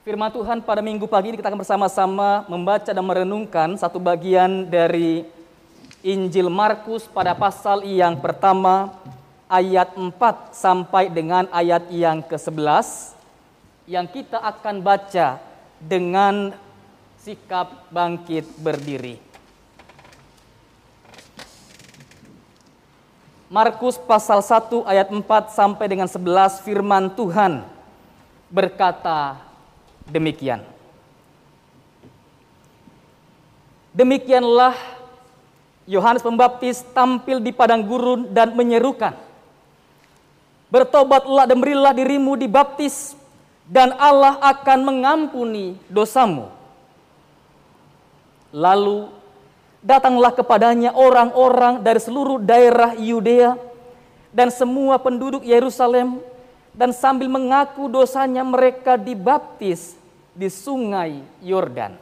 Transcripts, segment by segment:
Firman Tuhan pada minggu pagi ini kita akan bersama-sama membaca dan merenungkan satu bagian dari Injil Markus pada pasal yang pertama ayat 4 sampai dengan ayat yang ke-11 yang kita akan baca dengan sikap bangkit berdiri. Markus pasal 1 ayat 4 sampai dengan 11 firman Tuhan berkata demikian. Demikianlah Yohanes Pembaptis tampil di padang gurun dan menyerukan, Bertobatlah dan berilah dirimu dibaptis dan Allah akan mengampuni dosamu. Lalu datanglah kepadanya orang-orang dari seluruh daerah Yudea dan semua penduduk Yerusalem dan sambil mengaku dosanya mereka dibaptis di sungai Yordan.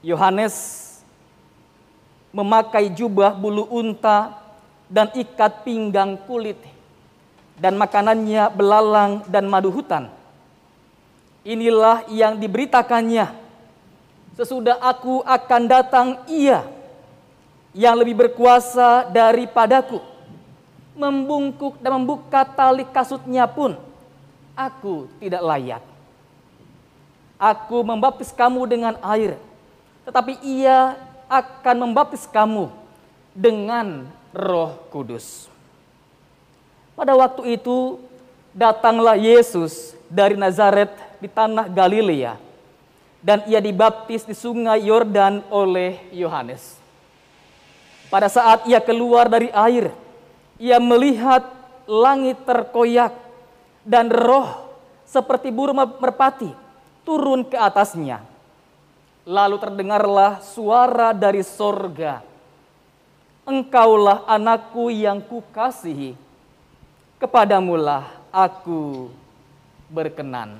Yohanes memakai jubah bulu unta dan ikat pinggang kulit dan makanannya belalang dan madu hutan. Inilah yang diberitakannya. Sesudah aku akan datang ia yang lebih berkuasa daripadaku. Membungkuk dan membuka tali kasutnya pun aku tidak layak. Aku membaptis kamu dengan air, tetapi ia akan membaptis kamu dengan roh kudus. Pada waktu itu datanglah Yesus dari Nazaret di tanah Galilea dan ia dibaptis di sungai Yordan oleh Yohanes. Pada saat ia keluar dari air, ia melihat langit terkoyak dan roh seperti burung merpati turun ke atasnya. Lalu terdengarlah suara dari sorga. Engkaulah anakku yang kukasihi. Kepadamulah aku berkenan.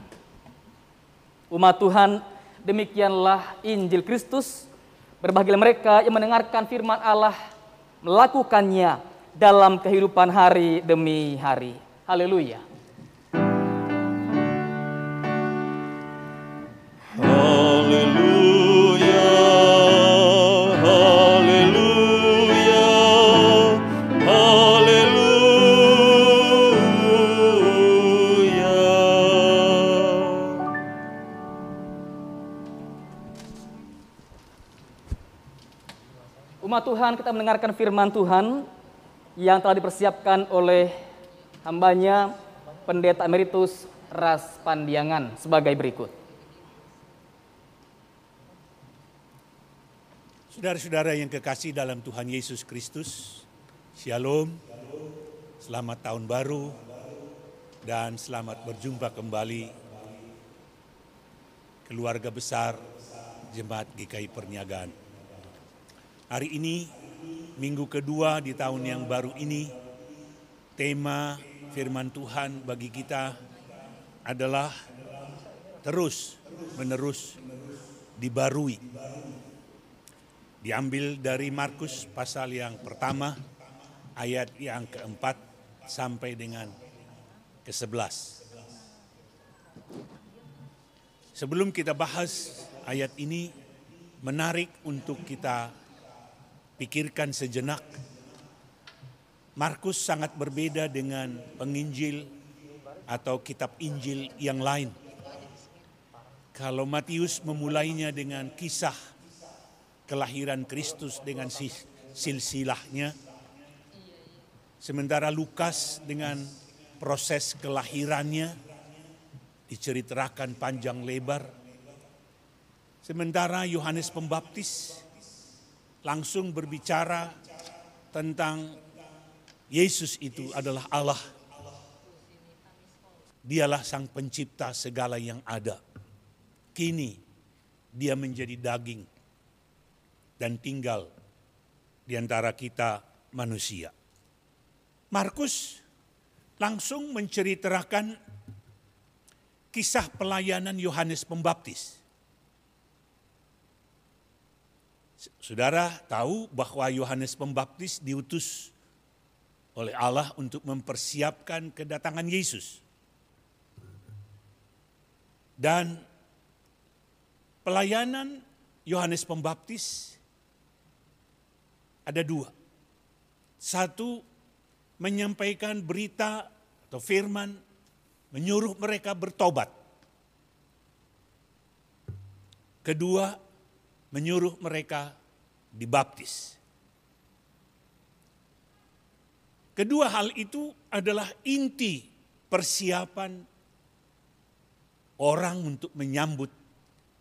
Umat Tuhan, demikianlah Injil Kristus. Berbahagia mereka yang mendengarkan firman Allah, melakukannya dalam kehidupan hari demi hari. Haleluya. Haleluya, Kita mendengarkan firman Tuhan yang telah dipersiapkan oleh hambanya Pendeta Emeritus Ras Pandiangan sebagai berikut. Saudara-saudara yang kekasih dalam Tuhan Yesus Kristus, Shalom, selamat tahun baru, dan selamat berjumpa kembali keluarga besar Jemaat GKI Perniagaan. Hari ini, minggu kedua di tahun yang baru ini, tema firman Tuhan bagi kita adalah terus menerus dibarui diambil dari Markus pasal yang pertama ayat yang keempat sampai dengan ke-11. Sebelum kita bahas ayat ini, menarik untuk kita pikirkan sejenak. Markus sangat berbeda dengan penginjil atau kitab Injil yang lain. Kalau Matius memulainya dengan kisah kelahiran Kristus dengan silsilahnya. Sementara Lukas dengan proses kelahirannya diceritakan panjang lebar. Sementara Yohanes Pembaptis langsung berbicara tentang Yesus itu adalah Allah. Dialah sang pencipta segala yang ada. Kini dia menjadi daging dan tinggal di antara kita manusia. Markus langsung menceritakan kisah pelayanan Yohanes Pembaptis. Saudara tahu bahwa Yohanes Pembaptis diutus oleh Allah untuk mempersiapkan kedatangan Yesus. Dan pelayanan Yohanes Pembaptis ada dua. Satu, menyampaikan berita atau firman, menyuruh mereka bertobat. Kedua, menyuruh mereka dibaptis. Kedua hal itu adalah inti persiapan orang untuk menyambut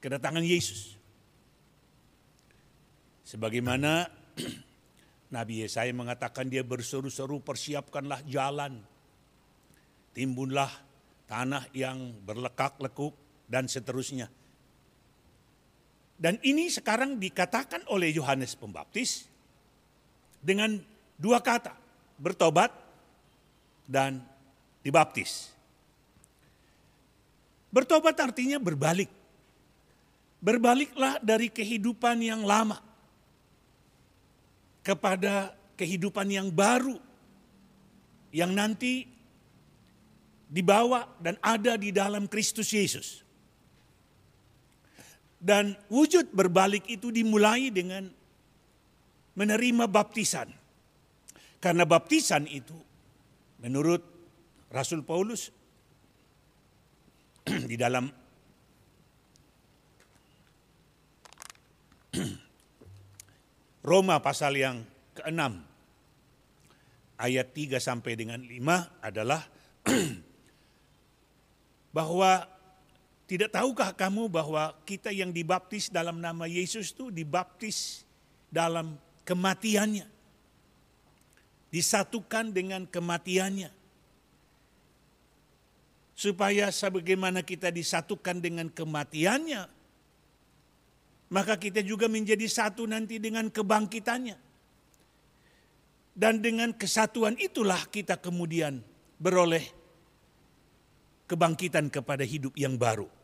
kedatangan Yesus. Sebagaimana Nabi Yesaya mengatakan dia berseru-seru persiapkanlah jalan. Timbunlah tanah yang berlekak-lekuk dan seterusnya. Dan ini sekarang dikatakan oleh Yohanes Pembaptis dengan dua kata, bertobat dan dibaptis. Bertobat artinya berbalik. Berbaliklah dari kehidupan yang lama kepada kehidupan yang baru yang nanti dibawa dan ada di dalam Kristus Yesus. Dan wujud berbalik itu dimulai dengan menerima baptisan. Karena baptisan itu menurut Rasul Paulus di dalam Roma pasal yang ke-6 ayat 3 sampai dengan 5 adalah bahwa tidak tahukah kamu bahwa kita yang dibaptis dalam nama Yesus itu dibaptis dalam kematiannya. Disatukan dengan kematiannya. Supaya sebagaimana kita disatukan dengan kematiannya, maka kita juga menjadi satu nanti dengan kebangkitannya. Dan dengan kesatuan itulah kita kemudian beroleh kebangkitan kepada hidup yang baru.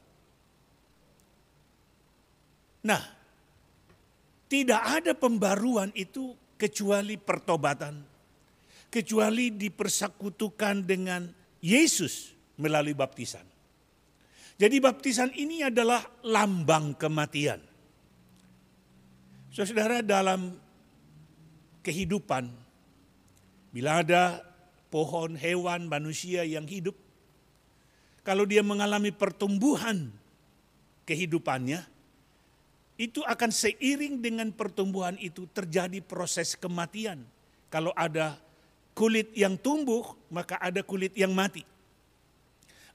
Nah, tidak ada pembaruan itu kecuali pertobatan, kecuali dipersekutukan dengan Yesus melalui baptisan. Jadi baptisan ini adalah lambang kematian. Saudara dalam kehidupan, bila ada pohon, hewan, manusia yang hidup, kalau dia mengalami pertumbuhan kehidupannya, itu akan seiring dengan pertumbuhan itu terjadi proses kematian. Kalau ada kulit yang tumbuh, maka ada kulit yang mati.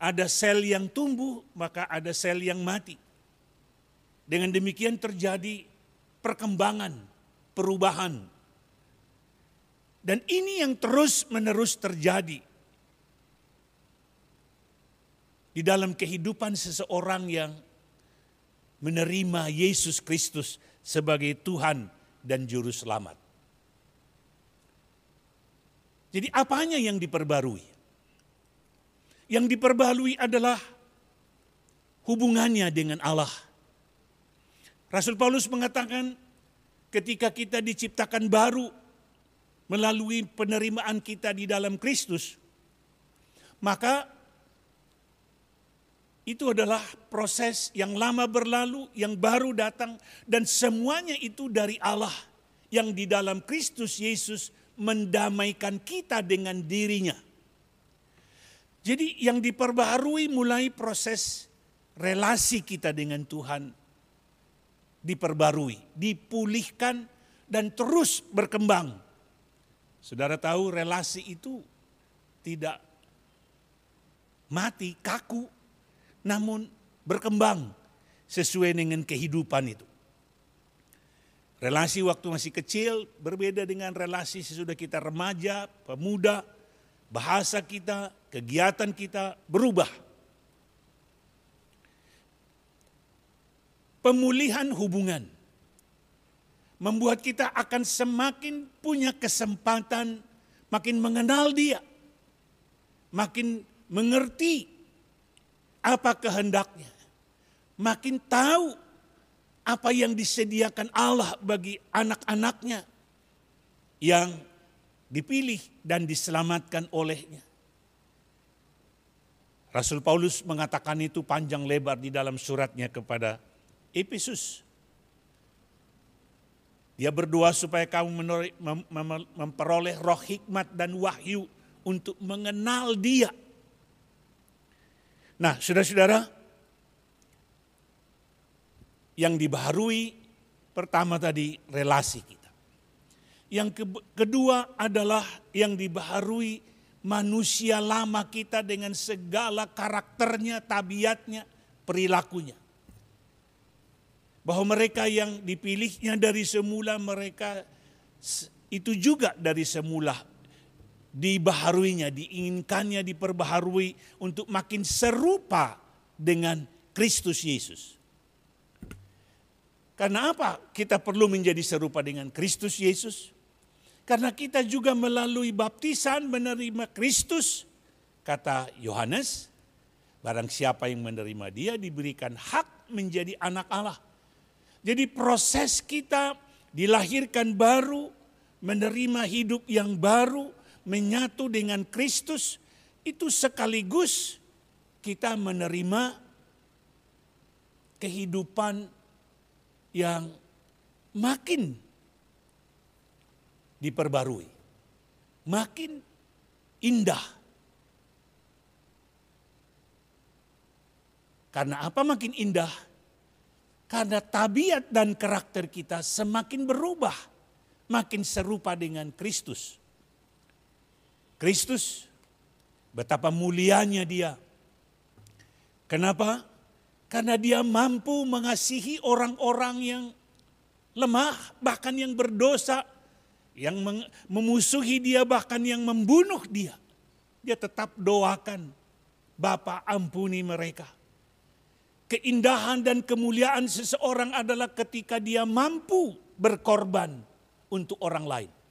Ada sel yang tumbuh, maka ada sel yang mati. Dengan demikian terjadi perkembangan, perubahan. Dan ini yang terus-menerus terjadi di dalam kehidupan seseorang yang menerima Yesus Kristus sebagai Tuhan dan Juru Selamat. Jadi, apanya yang diperbarui? Yang diperbarui adalah hubungannya dengan Allah Rasul Paulus mengatakan ketika kita diciptakan baru melalui penerimaan kita di dalam Kristus, maka itu adalah proses yang lama berlalu, yang baru datang, dan semuanya itu dari Allah yang di dalam Kristus Yesus mendamaikan kita dengan dirinya. Jadi yang diperbaharui mulai proses relasi kita dengan Tuhan diperbarui, dipulihkan dan terus berkembang. Saudara tahu relasi itu tidak mati, kaku, namun berkembang sesuai dengan kehidupan itu. Relasi waktu masih kecil berbeda dengan relasi sesudah kita remaja, pemuda, bahasa kita, kegiatan kita berubah. pemulihan hubungan membuat kita akan semakin punya kesempatan makin mengenal dia, makin mengerti apa kehendaknya, makin tahu apa yang disediakan Allah bagi anak-anaknya yang dipilih dan diselamatkan olehnya. Rasul Paulus mengatakan itu panjang lebar di dalam suratnya kepada Efesus. Dia berdoa supaya kamu memperoleh roh hikmat dan wahyu untuk mengenal dia. Nah, saudara-saudara, yang dibaharui pertama tadi relasi kita. Yang kedua adalah yang dibaharui manusia lama kita dengan segala karakternya, tabiatnya, perilakunya. Bahwa mereka yang dipilihnya dari semula mereka itu juga dari semula dibaharuinya, diinginkannya diperbaharui untuk makin serupa dengan Kristus Yesus. Karena apa kita perlu menjadi serupa dengan Kristus Yesus? Karena kita juga melalui baptisan menerima Kristus. Kata Yohanes, barang siapa yang menerima dia diberikan hak menjadi anak Allah. Jadi proses kita dilahirkan baru, menerima hidup yang baru, menyatu dengan Kristus, itu sekaligus kita menerima kehidupan yang makin diperbarui. Makin indah. Karena apa makin indah? Karena tabiat dan karakter kita semakin berubah. Makin serupa dengan Kristus. Kristus, betapa mulianya dia. Kenapa? Karena dia mampu mengasihi orang-orang yang lemah, bahkan yang berdosa, yang memusuhi dia bahkan yang membunuh dia. Dia tetap doakan, Bapa ampuni mereka. Keindahan dan kemuliaan seseorang adalah ketika dia mampu berkorban untuk orang lain.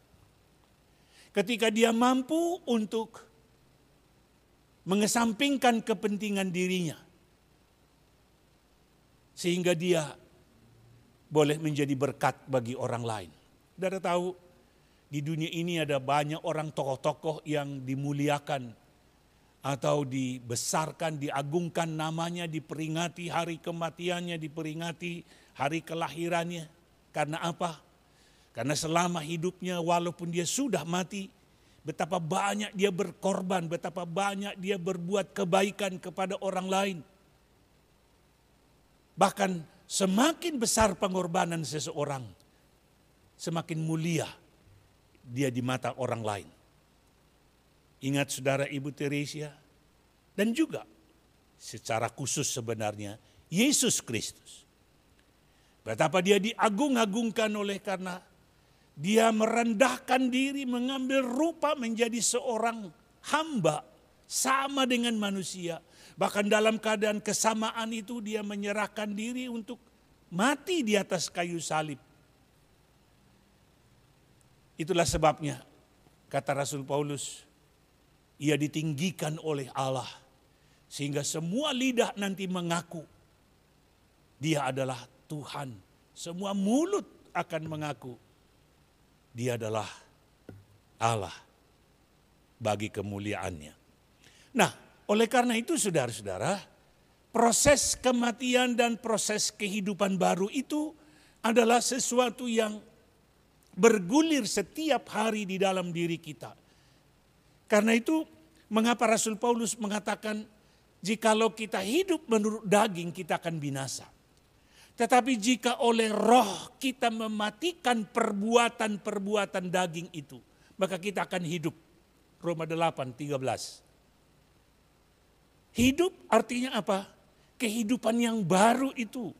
Ketika dia mampu untuk mengesampingkan kepentingan dirinya. Sehingga dia boleh menjadi berkat bagi orang lain. Saudara tahu, di dunia ini ada banyak orang tokoh-tokoh yang dimuliakan atau dibesarkan, diagungkan namanya, diperingati hari kematiannya, diperingati hari kelahirannya. Karena apa? Karena selama hidupnya walaupun dia sudah mati, betapa banyak dia berkorban, betapa banyak dia berbuat kebaikan kepada orang lain. Bahkan semakin besar pengorbanan seseorang, semakin mulia dia di mata orang lain. Ingat saudara Ibu Teresia dan juga secara khusus sebenarnya Yesus Kristus. Betapa dia diagung-agungkan oleh karena dia merendahkan diri mengambil rupa menjadi seorang hamba sama dengan manusia. Bahkan dalam keadaan kesamaan itu dia menyerahkan diri untuk mati di atas kayu salib Itulah sebabnya kata Rasul Paulus, ia ditinggikan oleh Allah sehingga semua lidah nanti mengaku dia adalah Tuhan. Semua mulut akan mengaku dia adalah Allah bagi kemuliaannya. Nah, oleh karena itu saudara-saudara, proses kematian dan proses kehidupan baru itu adalah sesuatu yang bergulir setiap hari di dalam diri kita. Karena itu mengapa Rasul Paulus mengatakan jikalau kita hidup menurut daging kita akan binasa. Tetapi jika oleh roh kita mematikan perbuatan-perbuatan daging itu, maka kita akan hidup. Roma 8, 13. Hidup artinya apa? Kehidupan yang baru itu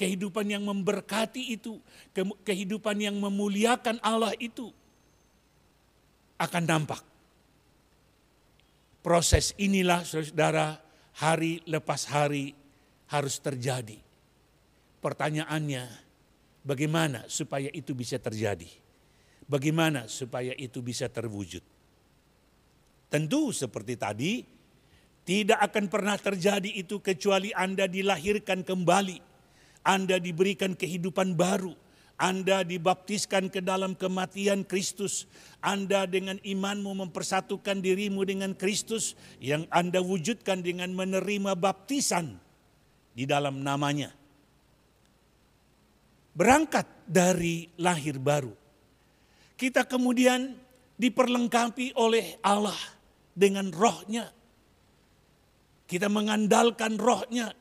kehidupan yang memberkati itu, kehidupan yang memuliakan Allah itu akan nampak. Proses inilah saudara hari lepas hari harus terjadi. Pertanyaannya, bagaimana supaya itu bisa terjadi? Bagaimana supaya itu bisa terwujud? Tentu seperti tadi, tidak akan pernah terjadi itu kecuali Anda dilahirkan kembali anda diberikan kehidupan baru. Anda dibaptiskan ke dalam kematian Kristus. Anda dengan imanmu mempersatukan dirimu dengan Kristus yang Anda wujudkan dengan menerima baptisan di dalam namanya. Berangkat dari lahir baru. Kita kemudian diperlengkapi oleh Allah dengan rohnya. Kita mengandalkan rohnya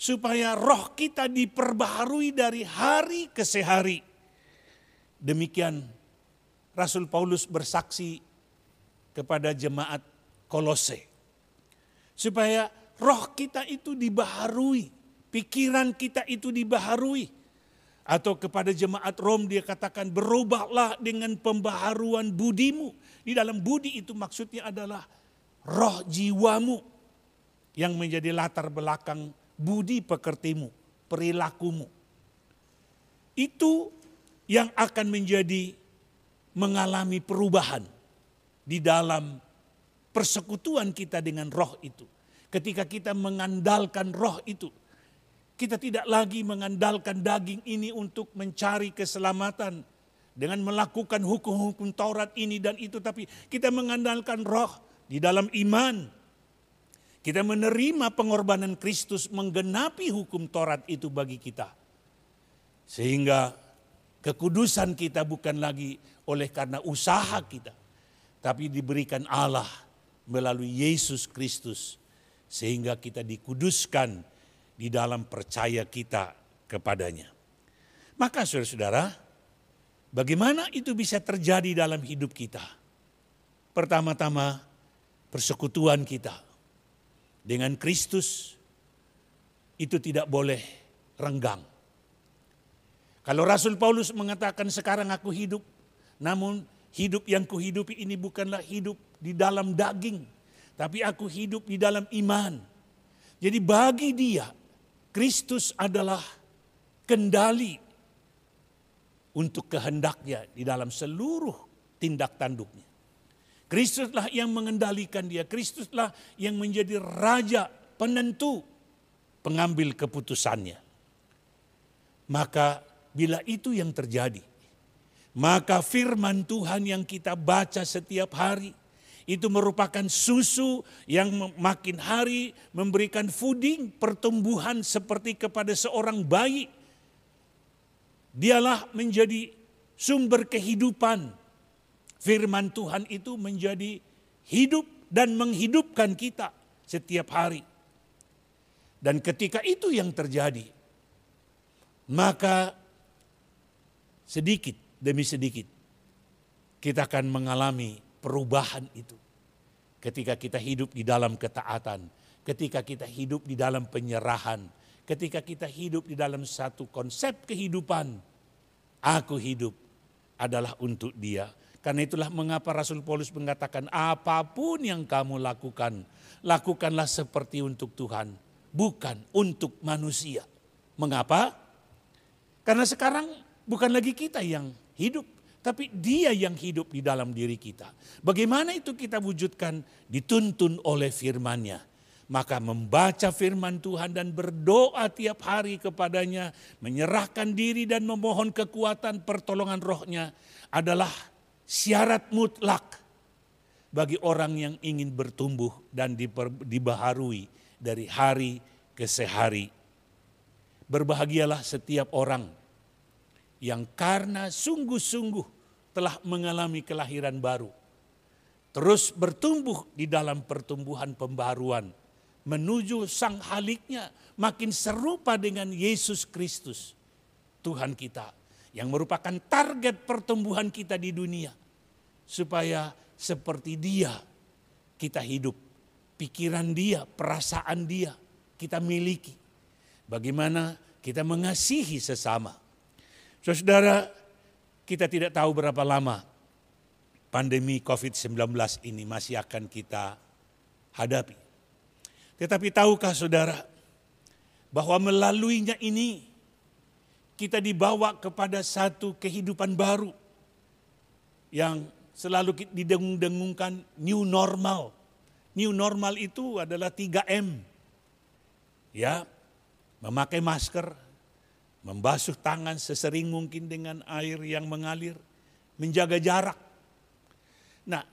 supaya roh kita diperbaharui dari hari ke sehari. Demikian Rasul Paulus bersaksi kepada jemaat Kolose. Supaya roh kita itu dibaharui, pikiran kita itu dibaharui. Atau kepada jemaat Rom dia katakan berubahlah dengan pembaharuan budimu. Di dalam budi itu maksudnya adalah roh jiwamu yang menjadi latar belakang budi pekertimu, perilakumu. Itu yang akan menjadi mengalami perubahan di dalam persekutuan kita dengan roh itu. Ketika kita mengandalkan roh itu, kita tidak lagi mengandalkan daging ini untuk mencari keselamatan dengan melakukan hukum-hukum Taurat ini dan itu, tapi kita mengandalkan roh di dalam iman, kita menerima pengorbanan Kristus menggenapi hukum Taurat itu bagi kita. Sehingga kekudusan kita bukan lagi oleh karena usaha kita. Tapi diberikan Allah melalui Yesus Kristus. Sehingga kita dikuduskan di dalam percaya kita kepadanya. Maka saudara-saudara, bagaimana itu bisa terjadi dalam hidup kita? Pertama-tama persekutuan kita dengan Kristus itu tidak boleh renggang. Kalau Rasul Paulus mengatakan sekarang aku hidup, namun hidup yang kuhidupi ini bukanlah hidup di dalam daging, tapi aku hidup di dalam iman. Jadi bagi dia, Kristus adalah kendali untuk kehendaknya di dalam seluruh tindak tanduknya. Kristuslah yang mengendalikan dia. Kristuslah yang menjadi raja penentu pengambil keputusannya. Maka bila itu yang terjadi, maka firman Tuhan yang kita baca setiap hari itu merupakan susu yang makin hari memberikan fooding pertumbuhan seperti kepada seorang bayi. Dialah menjadi sumber kehidupan firman Tuhan itu menjadi hidup dan menghidupkan kita setiap hari. Dan ketika itu yang terjadi, maka sedikit demi sedikit kita akan mengalami perubahan itu. Ketika kita hidup di dalam ketaatan, ketika kita hidup di dalam penyerahan, ketika kita hidup di dalam satu konsep kehidupan, aku hidup adalah untuk Dia karena itulah mengapa Rasul Paulus mengatakan apa pun yang kamu lakukan, lakukanlah seperti untuk Tuhan, bukan untuk manusia. Mengapa? Karena sekarang bukan lagi kita yang hidup, tapi dia yang hidup di dalam diri kita. Bagaimana itu kita wujudkan? Dituntun oleh firmannya. Maka membaca firman Tuhan dan berdoa tiap hari kepadanya, menyerahkan diri dan memohon kekuatan pertolongan rohnya adalah syarat mutlak bagi orang yang ingin bertumbuh dan dibaharui dari hari ke sehari. Berbahagialah setiap orang yang karena sungguh-sungguh telah mengalami kelahiran baru. Terus bertumbuh di dalam pertumbuhan pembaruan menuju sang haliknya makin serupa dengan Yesus Kristus Tuhan kita yang merupakan target pertumbuhan kita di dunia supaya seperti dia kita hidup. Pikiran dia, perasaan dia kita miliki. Bagaimana kita mengasihi sesama. Saudara, kita tidak tahu berapa lama pandemi COVID-19 ini masih akan kita hadapi. Tetapi tahukah saudara bahwa melaluinya ini kita dibawa kepada satu kehidupan baru yang selalu didengung-dengungkan new normal. New normal itu adalah 3M. Ya, memakai masker, membasuh tangan sesering mungkin dengan air yang mengalir, menjaga jarak. Nah,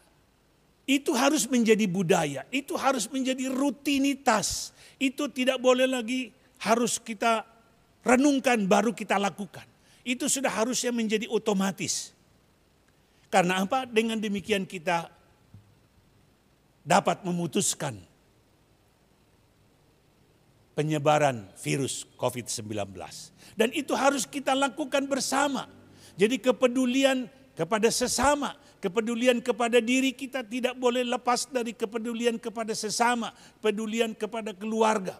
itu harus menjadi budaya, itu harus menjadi rutinitas. Itu tidak boleh lagi harus kita renungkan baru kita lakukan. Itu sudah harusnya menjadi otomatis. Karena apa? Dengan demikian kita dapat memutuskan penyebaran virus COVID-19. Dan itu harus kita lakukan bersama. Jadi kepedulian kepada sesama, kepedulian kepada diri kita tidak boleh lepas dari kepedulian kepada sesama, kepedulian kepada keluarga.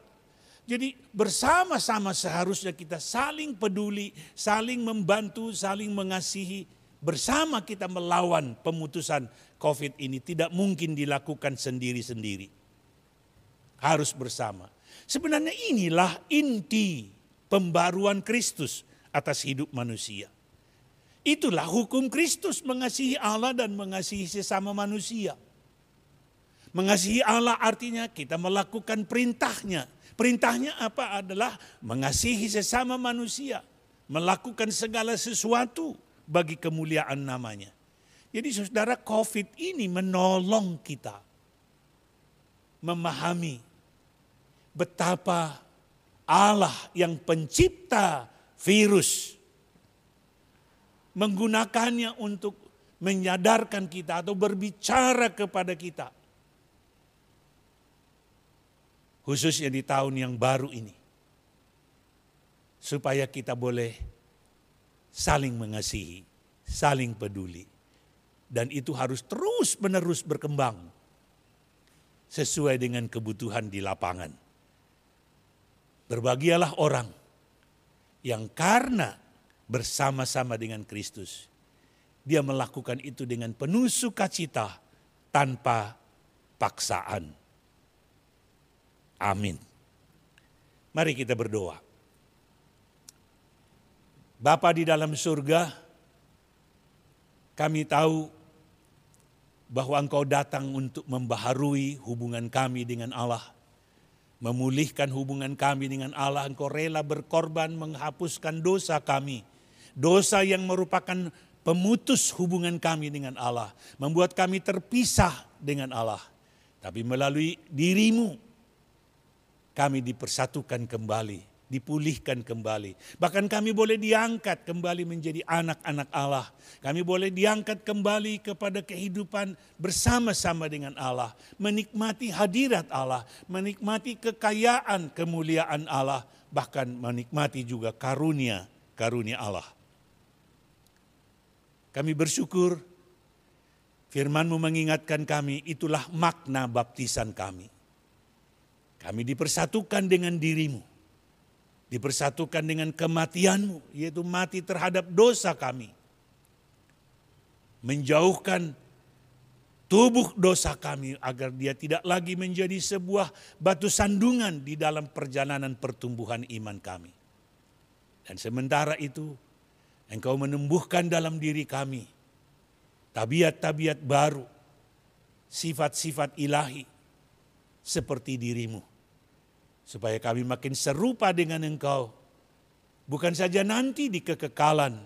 Jadi bersama-sama seharusnya kita saling peduli, saling membantu, saling mengasihi, bersama kita melawan pemutusan COVID ini tidak mungkin dilakukan sendiri-sendiri. Harus bersama. Sebenarnya inilah inti pembaruan Kristus atas hidup manusia. Itulah hukum Kristus mengasihi Allah dan mengasihi sesama manusia. Mengasihi Allah artinya kita melakukan perintahnya. Perintahnya apa adalah mengasihi sesama manusia. Melakukan segala sesuatu bagi kemuliaan namanya. Jadi saudara COVID ini menolong kita memahami betapa Allah yang pencipta virus menggunakannya untuk menyadarkan kita atau berbicara kepada kita. Khususnya di tahun yang baru ini. Supaya kita boleh saling mengasihi, saling peduli. Dan itu harus terus menerus berkembang sesuai dengan kebutuhan di lapangan. Berbahagialah orang yang karena bersama-sama dengan Kristus, dia melakukan itu dengan penuh sukacita tanpa paksaan. Amin. Mari kita berdoa. Bapa di dalam surga, kami tahu bahwa Engkau datang untuk membaharui hubungan kami dengan Allah. Memulihkan hubungan kami dengan Allah, Engkau rela berkorban menghapuskan dosa kami. Dosa yang merupakan pemutus hubungan kami dengan Allah. Membuat kami terpisah dengan Allah. Tapi melalui dirimu, kami dipersatukan kembali dipulihkan kembali. Bahkan kami boleh diangkat kembali menjadi anak-anak Allah. Kami boleh diangkat kembali kepada kehidupan bersama-sama dengan Allah. Menikmati hadirat Allah, menikmati kekayaan kemuliaan Allah. Bahkan menikmati juga karunia-karunia Allah. Kami bersyukur firmanmu mengingatkan kami itulah makna baptisan kami. Kami dipersatukan dengan dirimu dipersatukan dengan kematianmu, yaitu mati terhadap dosa kami. Menjauhkan tubuh dosa kami agar dia tidak lagi menjadi sebuah batu sandungan di dalam perjalanan pertumbuhan iman kami. Dan sementara itu, engkau menumbuhkan dalam diri kami tabiat-tabiat baru, sifat-sifat ilahi seperti dirimu supaya kami makin serupa dengan Engkau. Bukan saja nanti di kekekalan,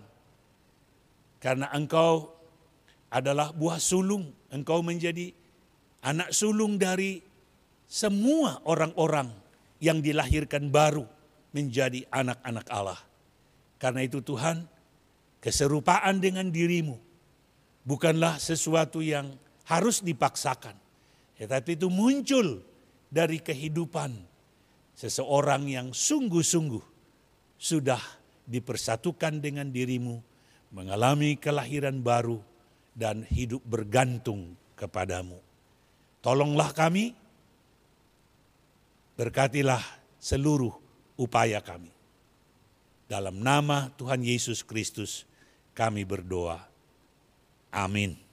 karena Engkau adalah buah sulung, Engkau menjadi anak sulung dari semua orang-orang yang dilahirkan baru menjadi anak-anak Allah. Karena itu Tuhan, keserupaan dengan dirimu bukanlah sesuatu yang harus dipaksakan. Tetapi itu muncul dari kehidupan seseorang yang sungguh-sungguh sudah dipersatukan dengan dirimu, mengalami kelahiran baru, dan hidup bergantung kepadamu. Tolonglah kami, berkatilah seluruh upaya kami. Dalam nama Tuhan Yesus Kristus, kami berdoa. Amin.